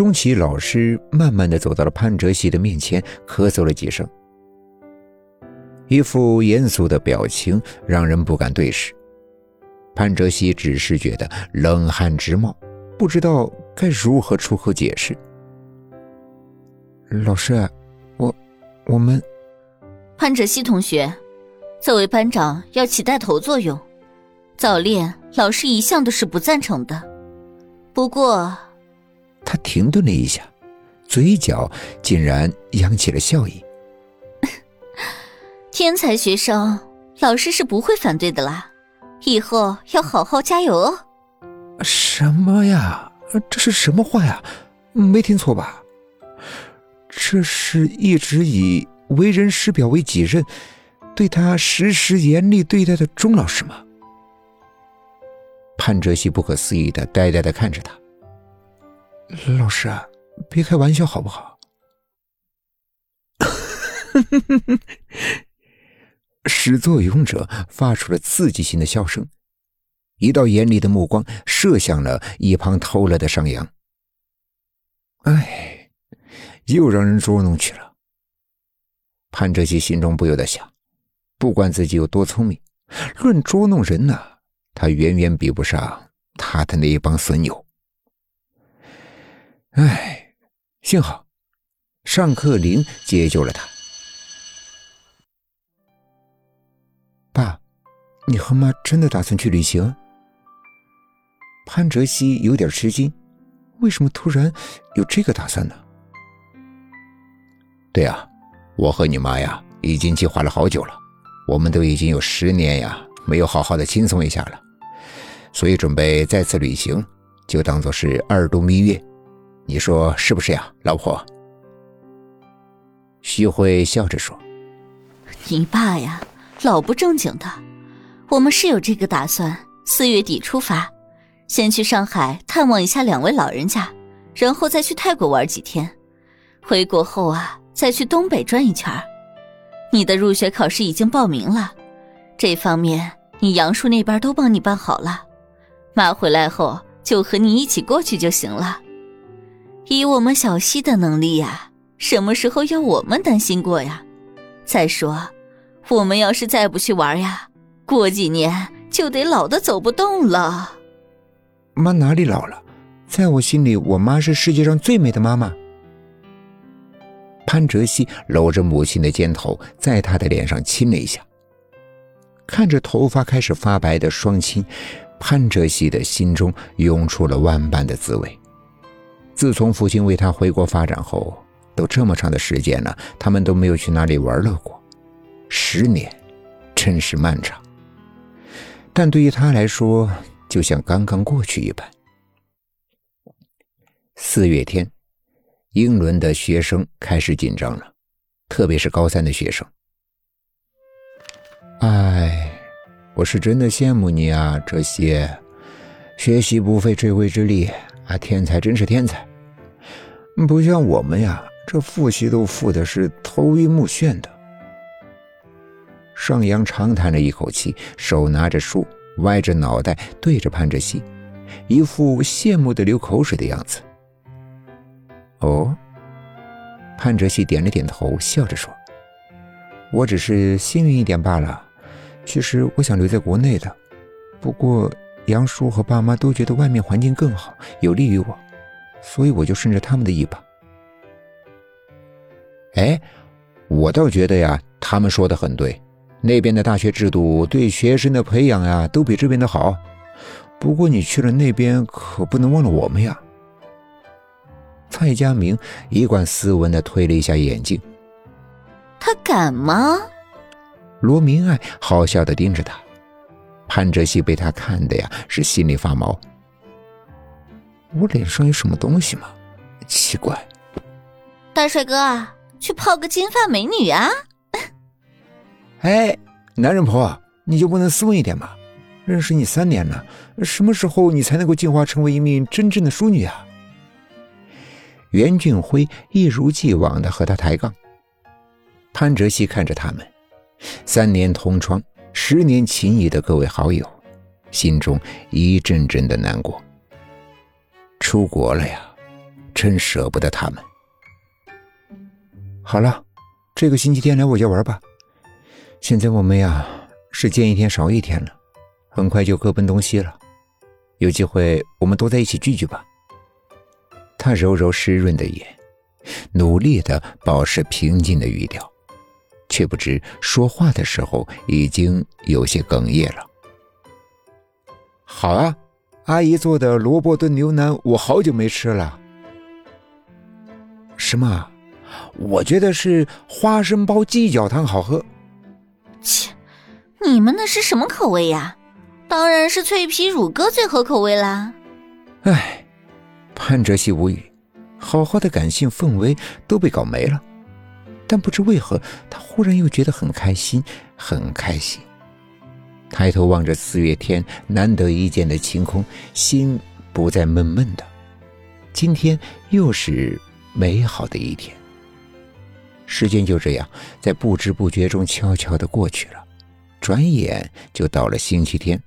钟启老师慢慢的走到了潘哲熙的面前，咳嗽了几声，一副严肃的表情让人不敢对视。潘哲熙只是觉得冷汗直冒，不知道该如何出口解释。老师，我，我们，潘哲熙同学，作为班长要起带头作用，早恋老师一向都是不赞成的。不过，他停顿了一下，嘴角竟然扬起了笑意。天才学生，老师是不会反对的啦。以后要好好加油哦！什么呀？这是什么话呀？没听错吧？这是一直以为人师表为己任，对他时时严厉对待的钟老师吗？潘哲熙不可思议的呆呆的看着他。老师，别开玩笑好不好？始作俑者发出了刺激性的笑声，一道严厉的目光射向了一旁偷乐的上扬。哎，又让人捉弄去了。潘哲熙心中不由得想：不管自己有多聪明，论捉弄人呢，他远远比不上他的那一帮损友。哎，幸好上课铃解救了他。爸你和妈真的打算去旅行？潘哲熙有点吃惊，为什么突然有这个打算呢？对啊，我和你妈呀，已经计划了好久了，我们都已经有十年呀，没有好好的轻松一下了，所以准备再次旅行，就当做是二度蜜月，你说是不是呀，老婆？徐慧笑着说：“你爸呀，老不正经的。”我们是有这个打算，四月底出发，先去上海探望一下两位老人家，然后再去泰国玩几天。回国后啊，再去东北转一圈。你的入学考试已经报名了，这方面你杨叔那边都帮你办好了。妈回来后就和你一起过去就行了。以我们小溪的能力呀，什么时候要我们担心过呀？再说，我们要是再不去玩呀。过几年就得老的走不动了。妈哪里老了？在我心里，我妈是世界上最美的妈妈。潘哲熙搂着母亲的肩头，在她的脸上亲了一下。看着头发开始发白的双亲，潘哲熙的心中涌出了万般的滋味。自从父亲为他回国发展后，都这么长的时间了，他们都没有去哪里玩乐过。十年，真是漫长。但对于他来说，就像刚刚过去一般。四月天，英伦的学生开始紧张了，特别是高三的学生。哎，我是真的羡慕你啊，哲些，学习不费吹灰之力啊，天才真是天才，不像我们呀，这复习都复的是头晕目眩的。尚阳长叹了一口气，手拿着书，歪着脑袋对着潘哲熙，一副羡慕的流口水的样子。哦，潘哲熙点了点头，笑着说：“我只是幸运一点罢了。其实我想留在国内的，不过杨叔和爸妈都觉得外面环境更好，有利于我，所以我就顺着他们的意吧。”哎，我倒觉得呀，他们说的很对。那边的大学制度对学生的培养呀，都比这边的好。不过你去了那边，可不能忘了我们呀。蔡佳明一贯斯文的推了一下眼镜。他敢吗？罗明爱好笑的盯着他。潘哲熙被他看的呀，是心里发毛。我脸上有什么东西吗？奇怪。大帅哥，去泡个金发美女啊！哎，男人婆，你就不能斯文一点吗？认识你三年了，什么时候你才能够进化成为一名真正的淑女啊？袁俊辉一如既往的和他抬杠。潘哲熙看着他们，三年同窗、十年情谊的各位好友，心中一阵阵的难过。出国了呀，真舍不得他们。好了，这个星期天来我家玩吧。现在我们呀是见一天少一天了，很快就各奔东西了。有机会我们多在一起聚聚吧。他揉揉湿润的眼，努力的保持平静的语调，却不知说话的时候已经有些哽咽了。好啊，阿姨做的萝卜炖牛腩我好久没吃了。什么？我觉得是花生包鸡脚汤好喝。切，你们那是什么口味呀？当然是脆皮乳鸽最合口味啦。唉，潘哲熙无语，好好的感性氛围都被搞没了。但不知为何，他忽然又觉得很开心，很开心。抬头望着四月天难得一见的晴空，心不再闷闷的。今天又是美好的一天。时间就这样在不知不觉中悄悄的过去了，转眼就到了星期天。